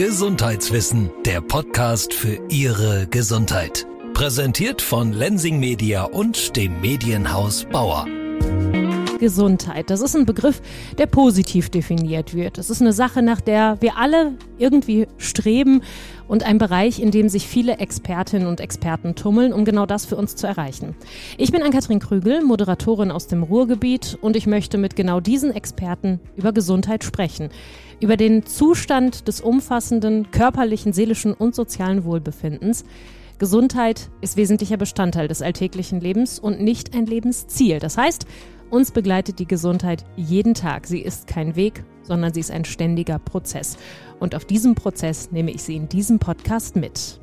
Gesundheitswissen, der Podcast für Ihre Gesundheit. Präsentiert von Lensing Media und dem Medienhaus Bauer. Gesundheit. Das ist ein Begriff, der positiv definiert wird. Es ist eine Sache, nach der wir alle irgendwie streben und ein Bereich, in dem sich viele Expertinnen und Experten tummeln, um genau das für uns zu erreichen. Ich bin Ann-Kathrin Krügel, Moderatorin aus dem Ruhrgebiet und ich möchte mit genau diesen Experten über Gesundheit sprechen. Über den Zustand des umfassenden körperlichen, seelischen und sozialen Wohlbefindens. Gesundheit ist wesentlicher Bestandteil des alltäglichen Lebens und nicht ein Lebensziel. Das heißt, uns begleitet die Gesundheit jeden Tag. Sie ist kein Weg, sondern sie ist ein ständiger Prozess. Und auf diesem Prozess nehme ich Sie in diesem Podcast mit.